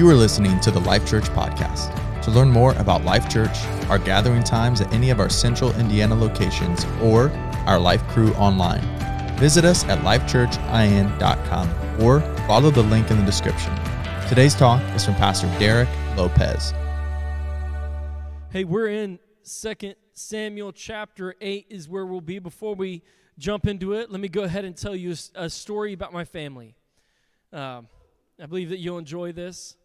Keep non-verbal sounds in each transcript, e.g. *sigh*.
You are listening to the Life Church podcast. To learn more about Life Church, our gathering times at any of our central Indiana locations, or our Life crew online, visit us at lifechurchin.com or follow the link in the description. Today's talk is from Pastor Derek Lopez. Hey, we're in Second Samuel chapter 8 is where we'll be. Before we jump into it, let me go ahead and tell you a, story about my family. Um, I believe that you'll enjoy this.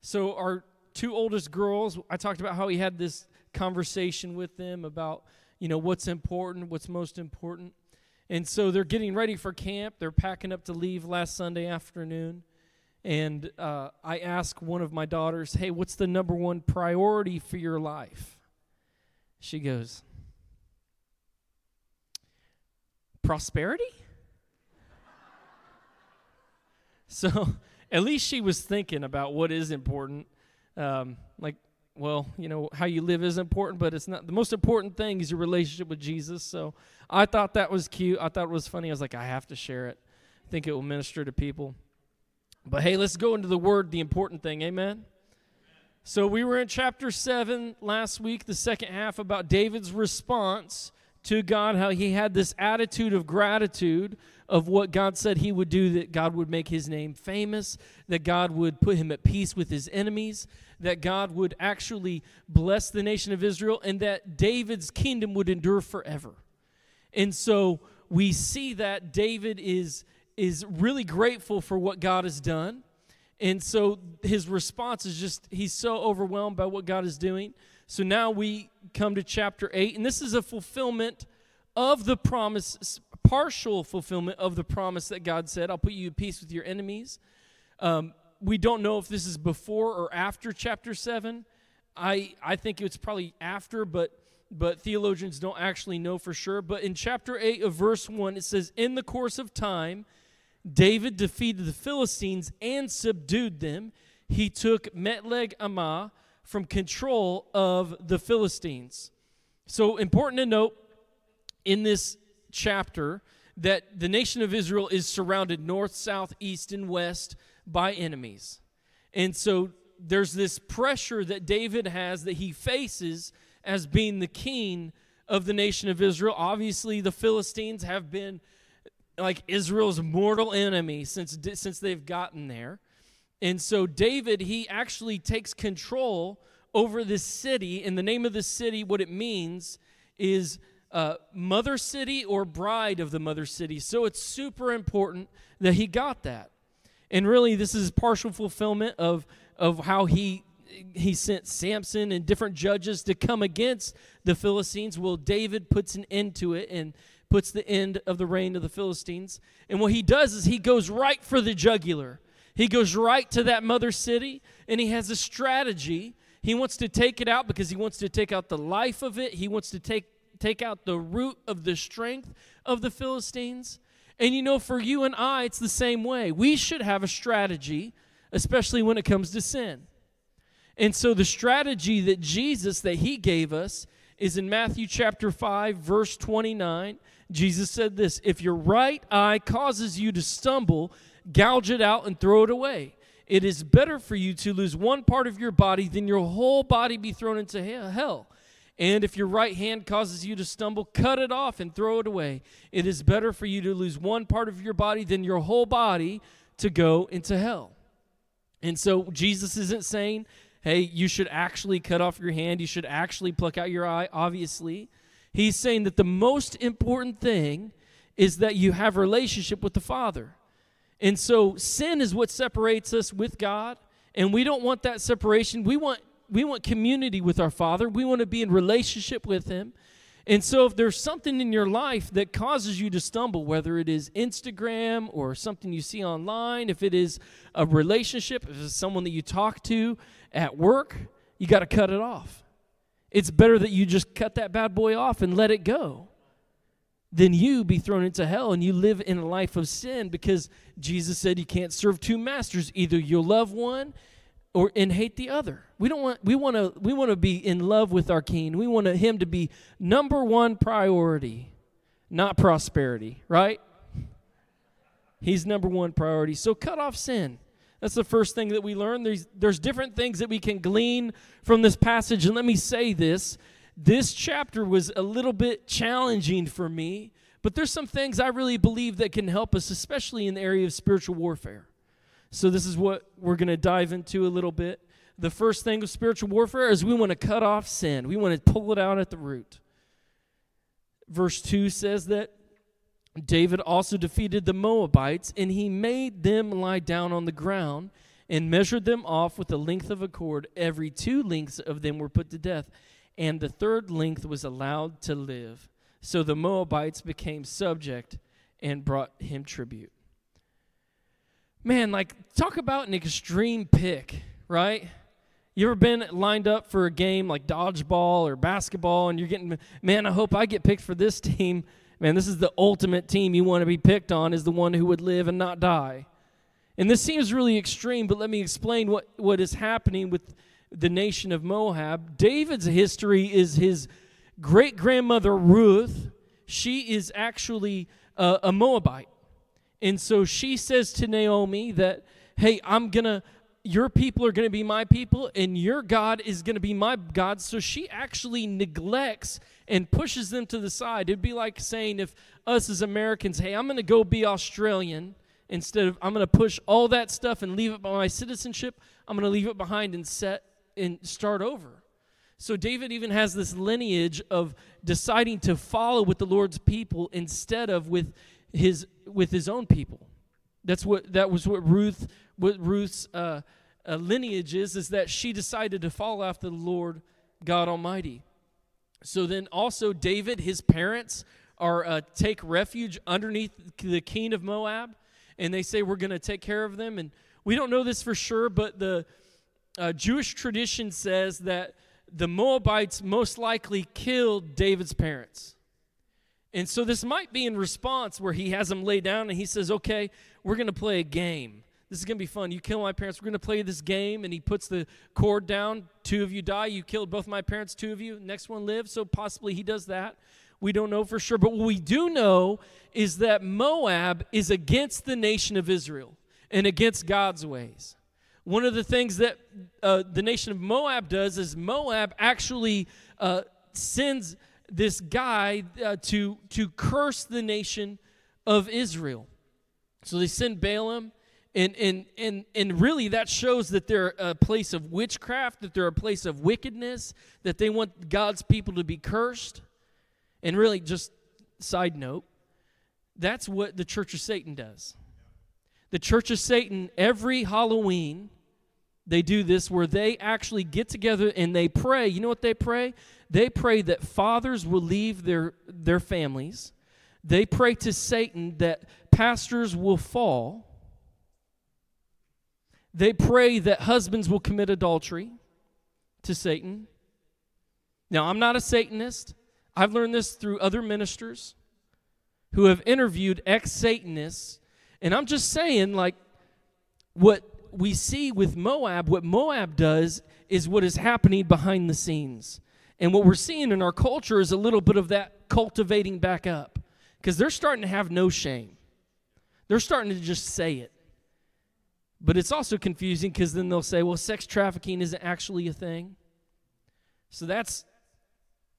So, our two oldest girls, I talked about how we had this conversation with them about, you know, what's important, what's most important. And so they're getting ready for camp. They're packing up to leave last Sunday afternoon. And uh, I asked one of my daughters, hey, what's the number one priority for your life? She goes, prosperity? *laughs* so at least she was thinking about what is important. Um, like, well, you know, how you live is important, but it's not the most important thing is your relationship with Jesus. So I thought that was cute. I thought it was funny. I was like, I have to share it. I think it will minister to people. But hey, let's go into the word, the important thing. Amen. So we were in chapter 7 last week, the second half about David's response to God, how he had this attitude of gratitude of what God said he would do, that God would make his name famous, that God would put him at peace with his enemies, that God would actually bless the nation of Israel, and that David's kingdom would endure forever. And so we see that David is is really grateful for what God has done. And so his response is just, he's so overwhelmed by what God is doing. So now we come to chapter 8, and this is a fulfillment of the promise, partial fulfillment of the promise that God said, I'll put you at peace with your enemies. Um, we don't know if this is before or after chapter 7. I, I think it's probably after, but but theologians don't actually know for sure. But in chapter 8 of verse 1, it says, In the course of time, David defeated the Philistines and subdued them. He took Metheg Ammah from control of the Philistines. So, important to note in this chapter that the nation of Israel is surrounded north, south, east, and west by enemies. And so, there's this pressure that David has that he faces as being the king of the nation of Israel. Obviously, the Philistines have been like Israel's mortal enemy since since they've gotten there. And so David, he actually takes control over this city. And the name of the city, what it means is uh, mother city or bride of the mother city. So it's super important that he got that. And really, this is partial fulfillment of, of how he he sent Samson and different judges to come against the Philistines. Well, David puts an end to it and puts the end of the reign of the Philistines. And what he does is he goes right for the jugular. He goes right to that mother city and he has a strategy. He wants to take it out because he wants to take out the life of it. He wants to take take out the root of the strength of the Philistines. And you know, for you and I, it's the same way. We should have a strategy, especially when it comes to sin. And so the strategy that Jesus that he gave us is in Matthew chapter 5 verse 29. Jesus said this If your right eye causes you to stumble, gouge it out and throw it away. It is better for you to lose one part of your body than your whole body be thrown into hell. And if your right hand causes you to stumble, cut it off and throw it away. It is better for you to lose one part of your body than your whole body to go into hell. And so Jesus isn't saying, hey, you should actually cut off your hand, you should actually pluck out your eye, obviously. He's saying that the most important thing is that you have a relationship with the Father. And so sin is what separates us with God, and we don't want that separation. We want we want community with our Father. We want to be in relationship with him. And so if there's something in your life that causes you to stumble, whether it is Instagram or something you see online, if it is a relationship, if it's someone that you talk to at work, you got to cut it off. It's better that you just cut that bad boy off and let it go than you be thrown into hell and you live in a life of sin because Jesus said you can't serve two masters. Either you'll love one or and hate the other. We don't want we want to we want to be in love with our king. We want him to be number one priority, not prosperity, right? He's number one priority. So cut off sin. That's the first thing that we learn. There's, there's different things that we can glean from this passage. And let me say this this chapter was a little bit challenging for me, but there's some things I really believe that can help us, especially in the area of spiritual warfare. So, this is what we're going to dive into a little bit. The first thing of spiritual warfare is we want to cut off sin, we want to pull it out at the root. Verse 2 says that David also defeated the Moabites, and he made them lie down on the ground and measured them off with the length of a cord. Every two lengths of them were put to death, and the third length was allowed to live. So the Moabites became subject and brought him tribute. Man, like, talk about an extreme pick, right? You ever been lined up for a game like dodgeball or basketball, and you're getting, man, I hope I get picked for this *laughs* team. Man, this is the ultimate team you want to be picked on, is the one who would live and not die. And this seems really extreme, but let me explain what, what is happening with the nation of Moab. David's history is his great grandmother Ruth. She is actually a, a Moabite. And so she says to Naomi that, hey, I'm going to, your people are going to be my people, and your God is going to be my God. So she actually neglects and pushes them to the side. It'd be like saying, if us as Americans, hey, I'm going to go be Australian instead of I'm going to push all that stuff and leave it by my citizenship, I'm going to leave it behind and set and start over. So David even has this lineage of deciding to follow with the Lord's people instead of with his with his own people. That's what that was what Ruth what Ruth's uh, uh, lineage is is that she decided to follow after the Lord God Almighty. So then also David, his parents are uh, take refuge underneath the king of Moab, and they say we're going to take care of them. And we don't know this for sure, but the uh, Jewish tradition says that the Moabites most likely killed David's parents. And so this might be in response where he has them lay down and he says, Okay, we're going to play a game. This is going to be fun. You kill my parents. We're going to play this game. And he puts the cord down. Two of you die. You killed both my parents. Two of you. Next one lives. So possibly he does that. We don't know for sure. But what we do know is that Moab is against the nation of Israel and against God's ways. One of the things that uh, the nation of Moab does is Moab actually uh, sends this guy uh, to, to curse the nation of Israel. So they send Balaam, and, and, and, and really that shows that they're a place of witchcraft, that they're a place of wickedness, that they want God's people to be cursed. And really, just side note, that's what the Church of Satan does. The Church of Satan, every Halloween, they do this where they actually get together and they pray. You know what they pray? They pray that fathers will leave their, their families. They pray to Satan that pastors will fall. They pray that husbands will commit adultery to Satan. Now, I'm not a Satanist. I've learned this through other ministers who have interviewed ex Satanists. And I'm just saying, like, what we see with Moab, what Moab does is what is happening behind the scenes. And what we're seeing in our culture is a little bit of that cultivating back up because they're starting to have no shame. They're starting to just say it. But it's also confusing because then they'll say, well, sex trafficking isn't actually a thing. So that's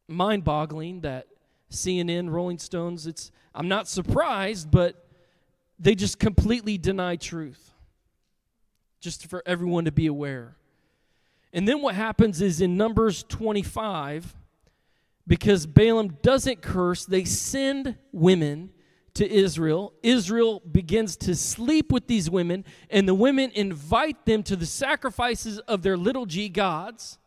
mind boggling that CNN, Rolling Stones, it's I'm not surprised, but they just completely deny truth just for everyone to be aware. And then what happens is in Numbers 25, because Balaam doesn't curse, they send women to Israel. Israel begins to sleep with these women, and the women invite them to the sacrifices of their little g gods.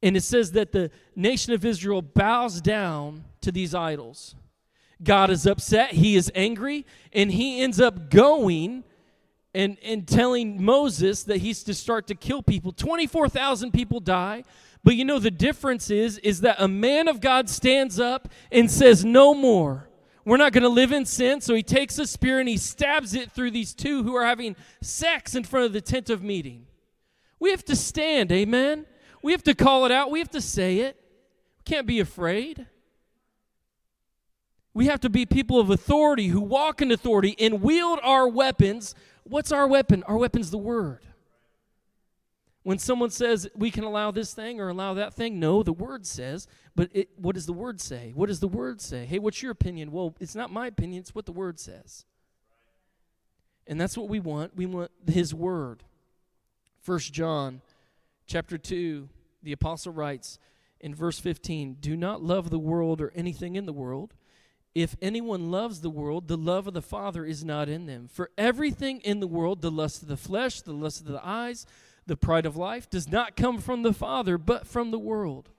And it says that the nation of Israel bows down to these idols. God is upset, he is angry, and he ends up going and, and telling Moses that he's to start to kill people. 24,000 people die. But you know the difference is is that a man of God stands up and says no more. We're not going to live in sin. So he takes a spear and he stabs it through these two who are having sex in front of the tent of meeting. We have to stand, amen. We have to call it out. We have to say it. We can't be afraid. We have to be people of authority who walk in authority and wield our weapons. What's our weapon? Our weapon's the word. When someone says we can allow this thing or allow that thing, no, the word says, but it, what does the word say? What does the word say? Hey, what's your opinion? Well, it's not my opinion, it's what the word says. And that's what we want. We want his word. First John chapter 2, the apostle writes in verse 15, "Do not love the world or anything in the world. If anyone loves the world, the love of the Father is not in them. For everything in the world, the lust of the flesh, the lust of the eyes, the pride of life, does not come from the Father, but from the world.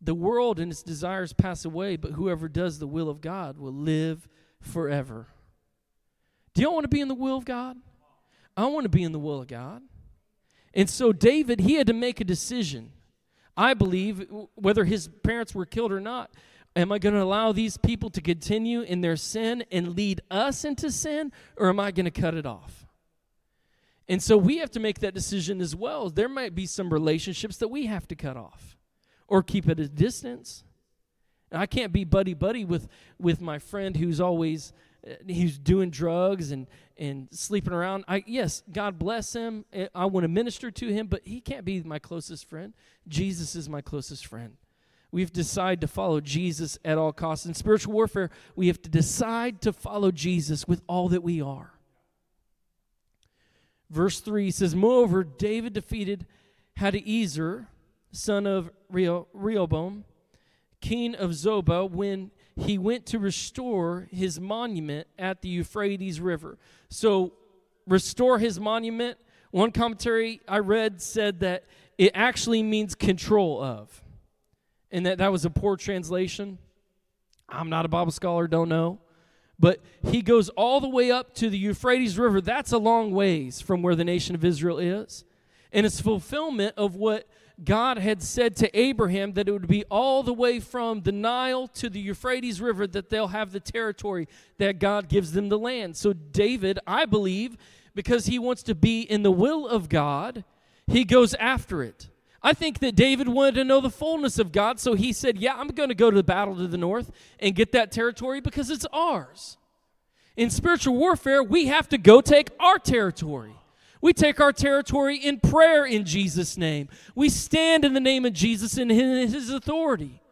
The world and its desires pass away, but whoever does the will of God will live forever. Do y'all want to be in the will of God? I want to be in the will of God. And so David, he had to make a decision. I believe, whether his parents were killed or not, am I going to allow these people to continue in their sin and lead us into sin, or am I going to cut it off? And so we have to make that decision as well. There might be some relationships that we have to cut off or keep at a distance. And I can't be buddy buddy with with my friend who's always uh, he's doing drugs and and sleeping around. I yes, God bless him. I want to minister to him, but he can't be my closest friend. Jesus is my closest friend. We've decided to follow Jesus at all costs. In spiritual warfare, we have to decide to follow Jesus with all that we are. Verse 3 says, Moreover, David defeated Hadadezer, son of Rehoboam, king of Zobah, when he went to restore his monument at the Euphrates River. So, restore his monument. One commentary I read said that it actually means control of, and that that was a poor translation. I'm not a Bible scholar, don't know. But he goes all the way up to the Euphrates River. That's a long ways from where the nation of Israel is. And it's fulfillment of what God had said to Abraham that it would be all the way from the Nile to the Euphrates River that they'll have the territory that God gives them the land. So, David, I believe, because he wants to be in the will of God, he goes after it. I think that David wanted to know the fullness of God, so he said, Yeah, I'm going to go to the battle to the north and get that territory because it's ours. In spiritual warfare, we have to go take our territory. We take our territory in prayer in Jesus' name. We stand in the name of Jesus in his authority.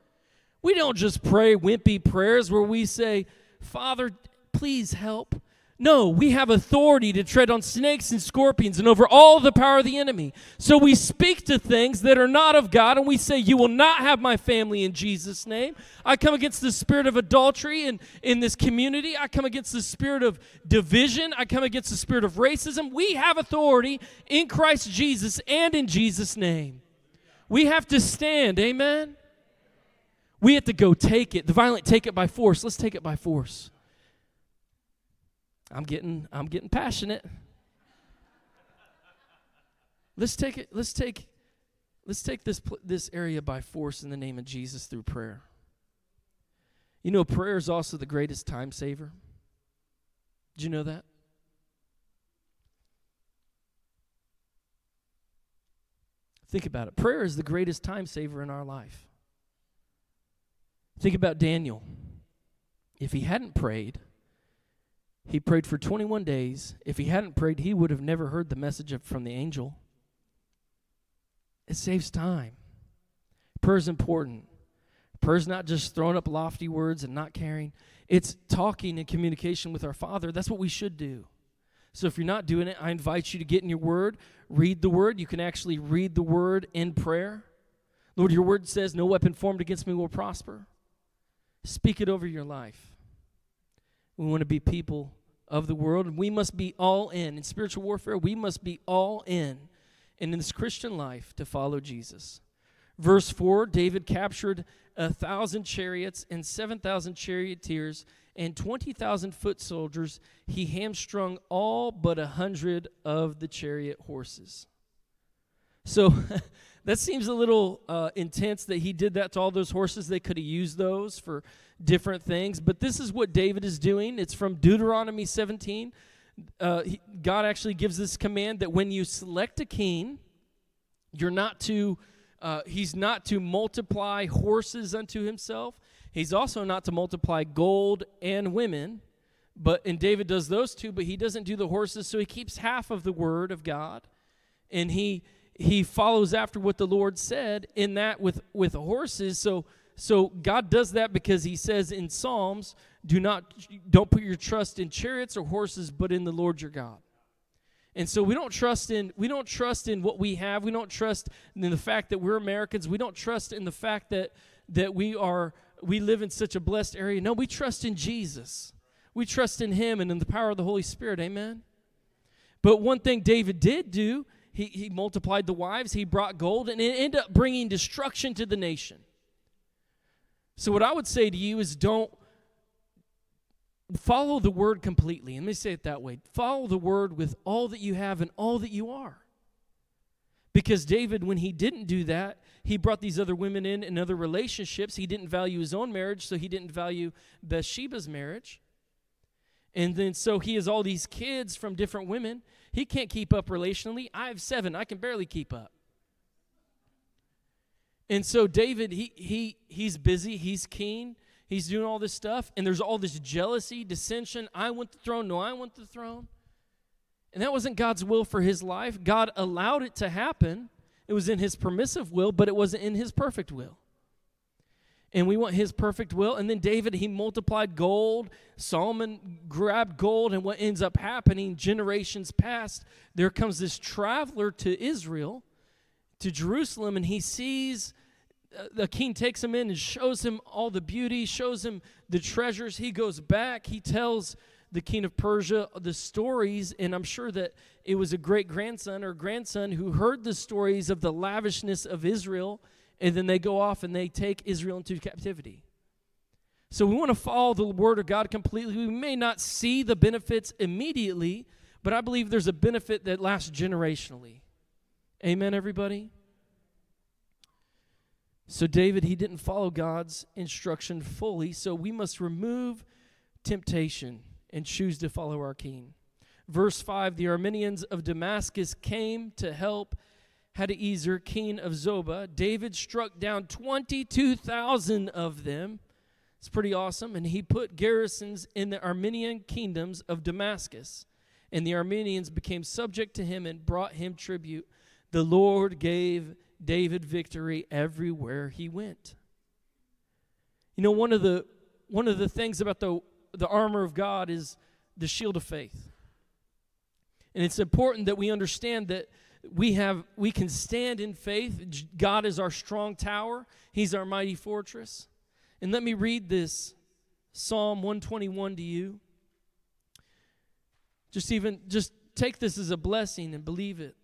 We don't just pray wimpy prayers where we say, Father, please help. No, we have authority to tread on snakes and scorpions and over all the power of the enemy. So we speak to things that are not of God and we say, You will not have my family in Jesus' name. I come against the spirit of adultery in, in this community. I come against the spirit of division. I come against the spirit of racism. We have authority in Christ Jesus and in Jesus' name. We have to stand. Amen. We have to go take it. The violent take it by force. Let's take it by force. I'm getting I'm getting passionate. Let's take it let's take let's take this this area by force in the name of Jesus through prayer. You know prayer is also the greatest time saver. Do you know that? Think about it. Prayer is the greatest time saver in our life. Think about Daniel. If he hadn't prayed, he prayed for 21 days. If he hadn't prayed, he would have never heard the message from the angel. It saves time. Prayer is important. Prayer is not just throwing up lofty words and not caring, it's talking and communication with our Father. That's what we should do. So if you're not doing it, I invite you to get in your word, read the word. You can actually read the word in prayer. Lord, your word says, No weapon formed against me will prosper. Speak it over your life. We want to be people of the world, and we must be all in. In spiritual warfare, we must be all in. And in this Christian life, to follow Jesus. Verse 4 David captured a thousand chariots and 7,000 charioteers and 20,000 foot soldiers. He hamstrung all but a hundred of the chariot horses. So *laughs* that seems a little uh, intense that he did that to all those horses. They could have used those for different things. But this is what David is doing. It's from Deuteronomy 17. Uh, he, God actually gives this command that when you select a king, you're not to, uh, he's not to multiply horses unto himself. He's also not to multiply gold and women, but and David does those two, but he doesn't do the horses, so he keeps half of the word of God. And he he follows after what the Lord said in that with with horses. So so God does that because he says in Psalms, do not don't put your trust in chariots or horses, but in the Lord your God. And so we don't trust in we don't trust in what we have. We don't trust in the fact that we're Americans. We don't trust in the fact that that we are we live in such a blessed area. No, we trust in Jesus. We trust in him and in the power of the Holy Spirit. Amen. But one thing David did do, he, he multiplied the wives, he brought gold, and it ended up bringing destruction to the nation. So, what I would say to you is don't follow the word completely. Let me say it that way follow the word with all that you have and all that you are. Because David, when he didn't do that, he brought these other women in and other relationships. He didn't value his own marriage, so he didn't value Bathsheba's marriage. And then so he has all these kids from different women. He can't keep up relationally. I have seven, I can barely keep up. And so David, he he he's busy, he's keen, he's doing all this stuff, and there's all this jealousy, dissension. I want the throne, no, I want the throne. And that wasn't God's will for his life. God allowed it to happen. It was in his permissive will, but it wasn't in his perfect will. And we want his perfect will. And then David, he multiplied gold. Solomon grabbed gold. And what ends up happening, generations past, there comes this traveler to Israel, to Jerusalem, and he sees uh, the king takes him in and shows him all the beauty, shows him the treasures. He goes back, he tells the king of Persia the stories, and I'm sure that it was a great grandson or grandson who heard the stories of the lavishness of Israel, and then they go off and they take Israel into captivity. So we want to follow the word of God completely. We may not see the benefits immediately, but I believe there's a benefit that lasts generationally. Amen, everybody? So, David, he didn't follow God's instruction fully, so we must remove temptation and choose to follow our king. Verse 5 The Arameans of Damascus came to help Hadadezer, king of Zobah. David struck down 22,000 of them. It's pretty awesome. And he put garrisons in the Armenian kingdoms of Damascus. And the Armenians became subject to him and brought him tribute. The Lord gave David victory everywhere he went. You know, one of the one of the things about the the armor of God is the shield of faith. And it's important that we understand that we have we can stand in faith. God is our strong tower. He's our mighty fortress. And let me read this Psalm 121 to you. Just even just take this as a blessing and believe it.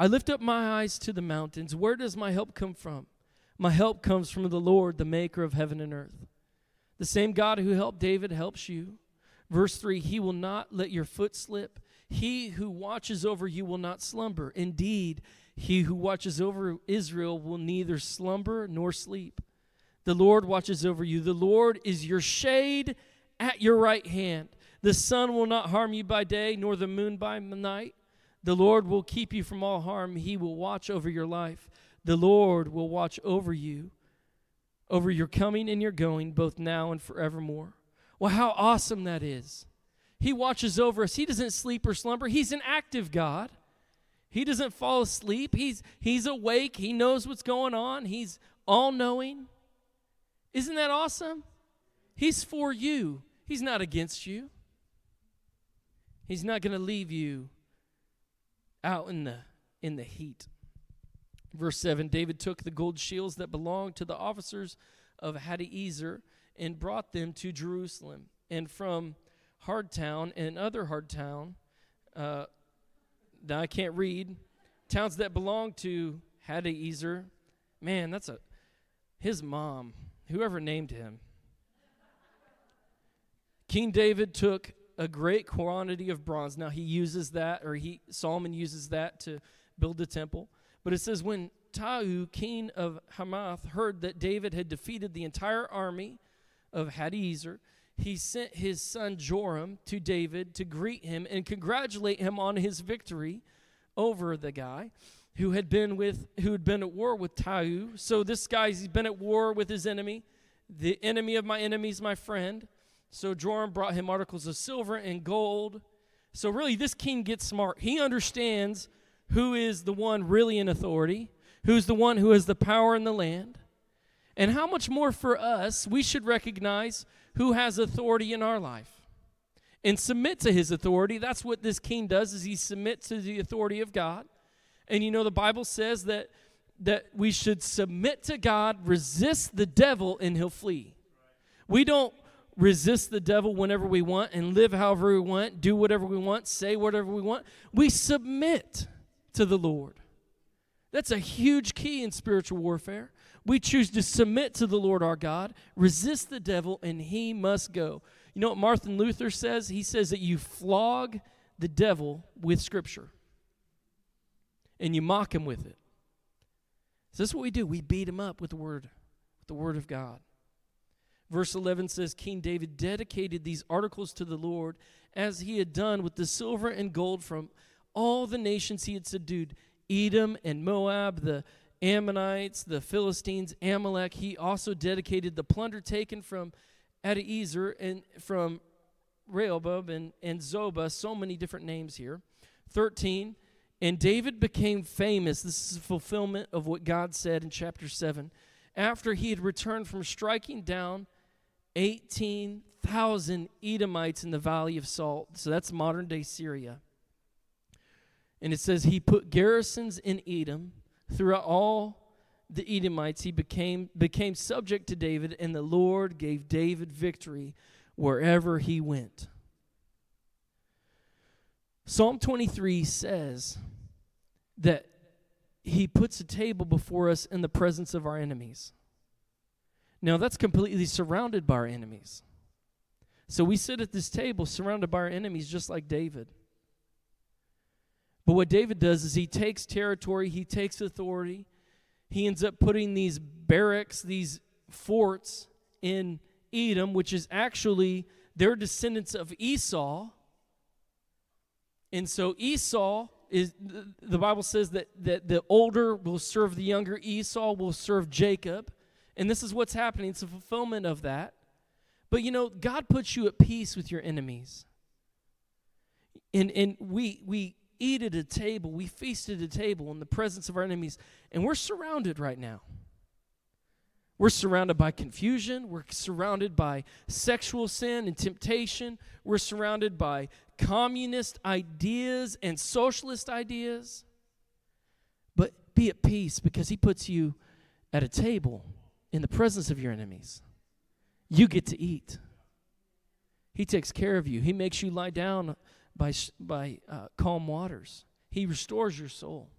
I lift up my eyes to the mountains. Where does my help come from? My help comes from the Lord, the maker of heaven and earth. The same God who helped David helps you. Verse 3 He will not let your foot slip. He who watches over you will not slumber. Indeed, he who watches over Israel will neither slumber nor sleep. The Lord watches over you. The Lord is your shade at your right hand. The sun will not harm you by day, nor the moon by night. The Lord will keep you from all harm. He will watch over your life. The Lord will watch over you, over your coming and your going, both now and forevermore. Well, how awesome that is. He watches over us. He doesn't sleep or slumber. He's an active God. He doesn't fall asleep. He's he's awake. He knows what's going on. He's all-knowing. Isn't that awesome? He's for you. He's not against you. He's not going to leave you out in the in the heat. Verse 7 David took the gold shields that belonged to the officers of Hadadezer and brought them to Jerusalem. And from Hardtown and other Hardtown, uh, now I can't read, towns that belong to Hadadezer. Man, that's a his mom, whoever named him. King David took a great quantity of bronze. Now he uses that, or he Solomon uses that to build the temple. But it says when Tou, king of Hamath, heard that David had defeated the entire army of Hadadezer, he sent his son Joram to David to greet him and congratulate him on his victory over the guy who had been with who had been at war with Tou. So this guy he's been at war with his enemy, The enemy of my enemy is my friend. So Joram brought him articles of silver and gold. So, really, this king gets smart. He understands who is the one really in authority, who's the one who has the power in the land. And how much more for us, we should recognize who has authority in our life and submit to his authority. That's what this king does is he submits to the authority of God. And you know the Bible says that that we should submit to God, resist the devil and he'll flee. We don't resist the devil whenever we want and live however we want, do whatever we want, say whatever we want. We submit to the Lord. That's a huge key in spiritual warfare. We choose to submit to the Lord our God, resist the devil, and he must go. You know what Martin Luther says? He says that you flog the devil with Scripture and you mock him with it. So this is what we do. We beat him up with the word, with the word of God. Verse 11 says King David dedicated these articles to the Lord as he had done with the silver and gold from all the nations he had subdued Edom and Moab, the Ammonites, the Philistines, Amalek. He also dedicated the plunder taken from Adiezer and from Rehoboth and, and Zobah, so many different names here. 13. And David became famous. This is a fulfillment of what God said in chapter 7. After he had returned from striking down 18,000 Edomites in the Valley of Salt. So that's modern day Syria. And it says he put garrisons in Edom throughout all the Edomites. He became became subject to David, and the Lord gave David victory wherever he went. Psalm 23 says that he puts a table before us in the presence of our enemies. Now, that's completely surrounded by our enemies. So we sit at this table surrounded by our enemies, just like David. But what David does is he takes territory, he takes authority, he ends up putting these barracks, these forts in Edom, which is actually their descendants of Esau. And so Esau is the Bible says that, that the older will serve the younger, Esau will serve Jacob. And this is what's happening. It's a fulfillment of that. But you know, God puts you at peace with your enemies. And and we we eat at a table, we feast at a table in the presence of our enemies, and we're surrounded right now. We're surrounded by confusion. We're surrounded by sexual sin and temptation. We're surrounded by communist ideas and socialist ideas. But be at peace because He puts you at a table in the presence of your enemies. You get to eat. He takes care of you. He makes you lie down by, by uh, calm waters. He restores your soul.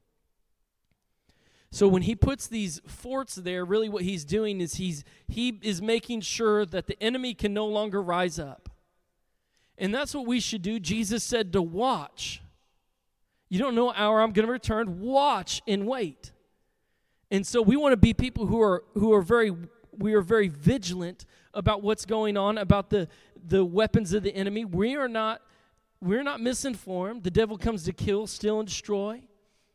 So when he puts these forts there, really what he's doing is he's he is making sure that the enemy can no longer rise up. And that's what we should do. Jesus said to watch. You don't know hour I'm going to return. Watch and wait. And so we want to be people who are who are very we are very vigilant about what's going on about the the weapons of the enemy. We are not we're not misinformed. The devil comes to kill, steal, and destroy.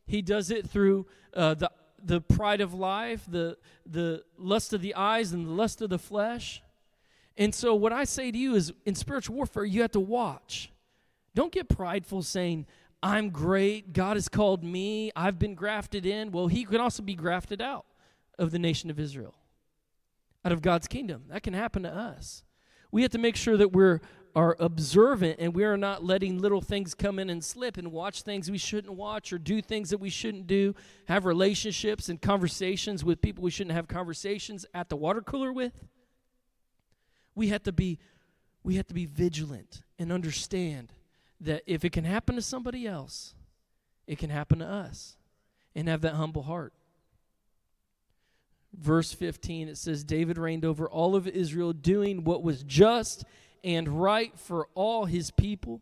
He does it through uh, the the pride of life, the, the lust of the eyes, and the lust of the flesh. And so, what I say to you is in spiritual warfare, you have to watch. Don't get prideful saying, I'm great. God has called me. I've been grafted in. Well, He can also be grafted out of the nation of Israel, out of God's kingdom. That can happen to us. We have to make sure that we're are observant and we are not letting little things come in and slip and watch things we shouldn't watch or do things that we shouldn't do, have relationships and conversations with people we shouldn't have conversations at the water cooler with. We have to be we have to be vigilant and understand that if it can happen to somebody else, it can happen to us and have that humble heart. Verse 15 it says David reigned over all of Israel doing what was just and right for all his people.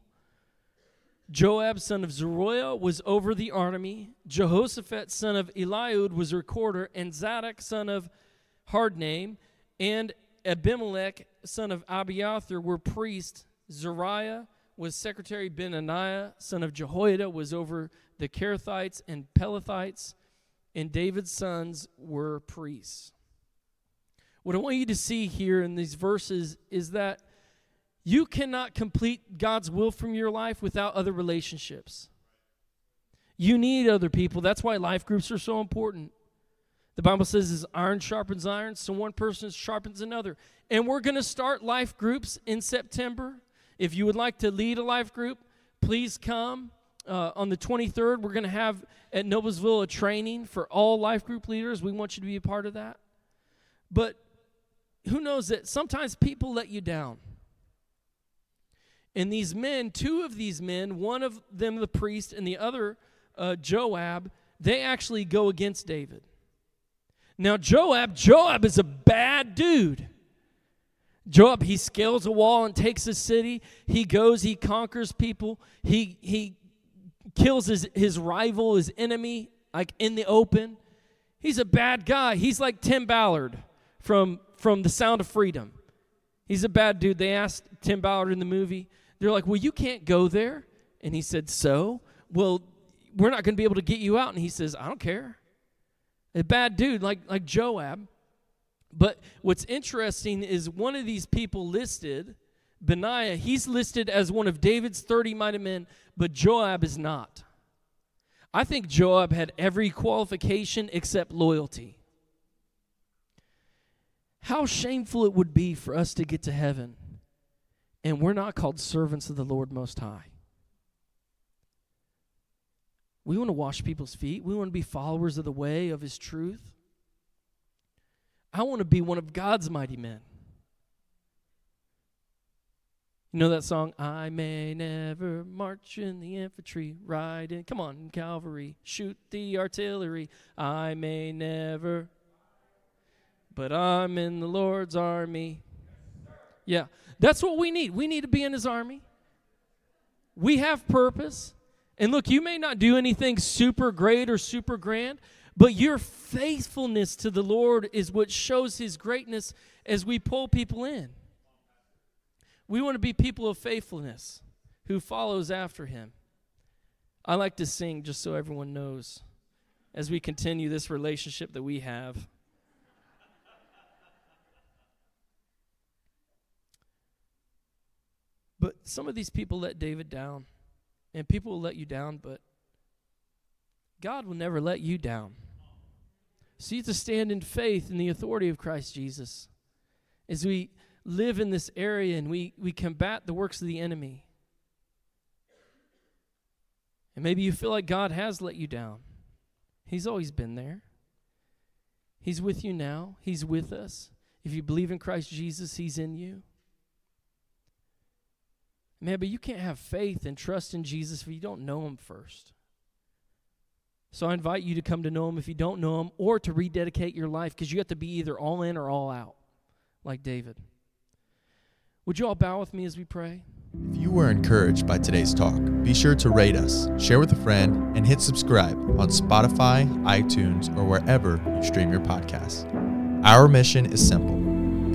Joab, son of Zeruiah, was over the army. Jehoshaphat, son of Eliud, was recorder, and Zadok, son of Hardname, and Abimelech, son of Abiathar, were priests. Zariah was secretary. Benaiah, son of Jehoiada, was over the Kerethites and Pelethites, and David's sons were priests. What I want you to see here in these verses is that you cannot complete God's will from your life without other relationships. You need other people. That's why life groups are so important. The Bible says as iron sharpens iron, so one person sharpens another. And we're going to start life groups in September. If you would like to lead a life group, please come. Uh, on the 23rd, we're going to have at Noblesville a training for all life group leaders. We want you to be a part of that. But who knows that sometimes people let you down. And these men, two of these men, one of them the priest and the other uh, Joab, they actually go against David. Now, Joab, Joab is a bad dude. Joab, he scales a wall and takes a city. He goes, he conquers people. He, he kills his, his rival, his enemy, like in the open. He's a bad guy. He's like Tim Ballard from, from The Sound of Freedom. He's a bad dude. They asked Tim Ballard in the movie, they're like, Well, you can't go there. And he said, So? Well, we're not going to be able to get you out. And he says, I don't care. A bad dude like, like Joab. But what's interesting is one of these people listed, Benaiah, he's listed as one of David's 30 mighty men, but Joab is not. I think Joab had every qualification except loyalty. How shameful it would be for us to get to heaven and we're not called servants of the Lord Most High. We want to wash people's feet. We want to be followers of the way of His truth. I want to be one of God's mighty men. You know that song, I may never march in the infantry, ride in, come on, cavalry, shoot the artillery. I may never, but I'm in the Lord's army. Yeah, that's what we need. We need to be in his army. We have purpose. And look, you may not do anything super great or super grand, but your faithfulness to the Lord is what shows his greatness as we pull people in. We want to be people of faithfulness who follows after him. I like to sing just so everyone knows as we continue this relationship that we have. But some of these people let David down. And people will let you down, but God will never let you down. So you to stand in faith in the authority of Christ Jesus. As we live in this area and we, we combat the works of the enemy. And maybe you feel like God has let you down. He's always been there. He's with you now. He's with us. If you believe in Christ Jesus, He's in you. Man, but you can't have faith and trust in Jesus if you don't know him first. So I invite you to come to know him if you don't know him or to rededicate your life because you have to be either all in or all out, like David. Would you all bow with me as we pray? If you were encouraged by today's talk, be sure to rate us, share with a friend, and hit subscribe on Spotify, iTunes, or wherever you stream your podcasts. Our mission is simple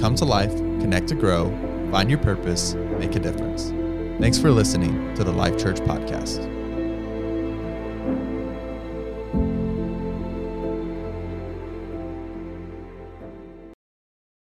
come to life, connect to grow, find your purpose, make a difference. Thanks for listening to the Life Church Podcast.